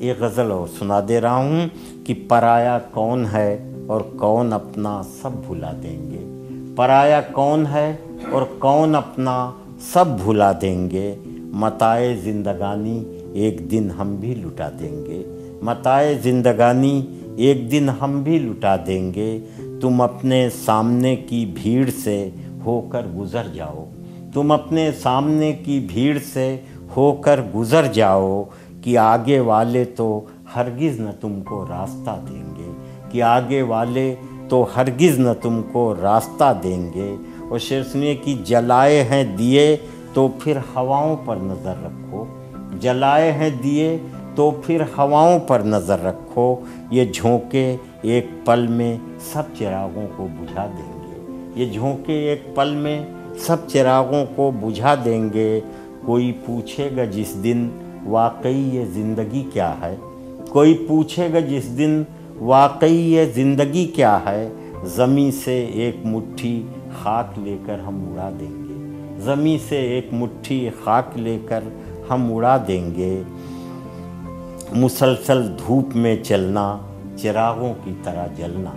ایک غزل اور سنا دے رہا ہوں کہ پرایا کون ہے اور کون اپنا سب بھلا دیں گے۔ پرایا کون ہے اور کون اپنا سب بھلا دیں گے۔ متائے زندگانی ایک دن ہم بھی لٹا دیں گے۔ متائے زندگانی ایک دن ہم بھی لٹا دیں گے۔ تم اپنے سامنے کی بھیڑ سے ہو کر گزر جاؤ۔ تم اپنے سامنے کی بھیڑ سے ہو کر گزر جاؤ۔ کہ آگے والے تو ہرگز نہ تم کو راستہ دیں گے، کہ آگے والے تو ہرگز نہ تم کو راستہ دیں گے۔ اور شعر سنیے کہ جلائے ہیں دیے تو پھر ہواؤں پر نظر رکھو۔ جلائے ہیں دیے تو پھر ہواؤں پر نظر رکھو۔ یہ جھونکے ایک پل میں سب چراغوں کو بجھا دیں گے۔ یہ جھونکے ایک پل میں سب چراغوں کو بجھا دیں گے۔ کوئی پوچھے گا جس دن واقعی یہ زندگی کیا ہے؟ کوئی پوچھے گا جس دن واقعی یہ زندگی کیا ہے؟ زمیں سے ایک مٹھی خاک لے کر ہم اڑا دیں گے۔ زمیں سے ایک مٹھی خاک لے کر ہم اڑا دیں گے۔ مسلسل دھوپ میں چلنا، چراغوں کی طرح جلنا۔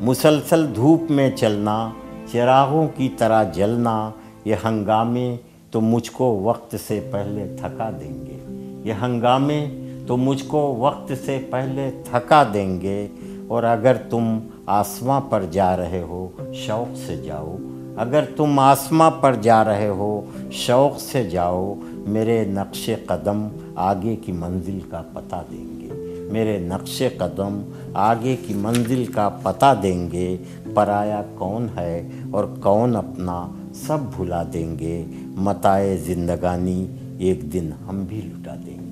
مسلسل دھوپ میں چلنا، چراغوں کی طرح جلنا۔ یہ ہنگامے تو مجھ کو وقت سے پہلے تھکا دیں گے۔ یہ ہنگامے تو مجھ کو وقت سے پہلے تھکا دیں گے اور اگر تم آسماں پر جا رہے ہو، شوق سے جاؤ۔ اگر تم آسماں پر جا رہے ہو، شوق سے جاؤ۔ میرے نقش قدم آگے کی منزل کا پتہ دیں گے۔ میرے نقش قدم آگے کی منزل کا پتہ دیں گے۔ پرایا کون ہے اور کون اپنا سب بھلا دیں گے۔ متائے زندگانی ایک دن ہم بھی لٹا دیں گے۔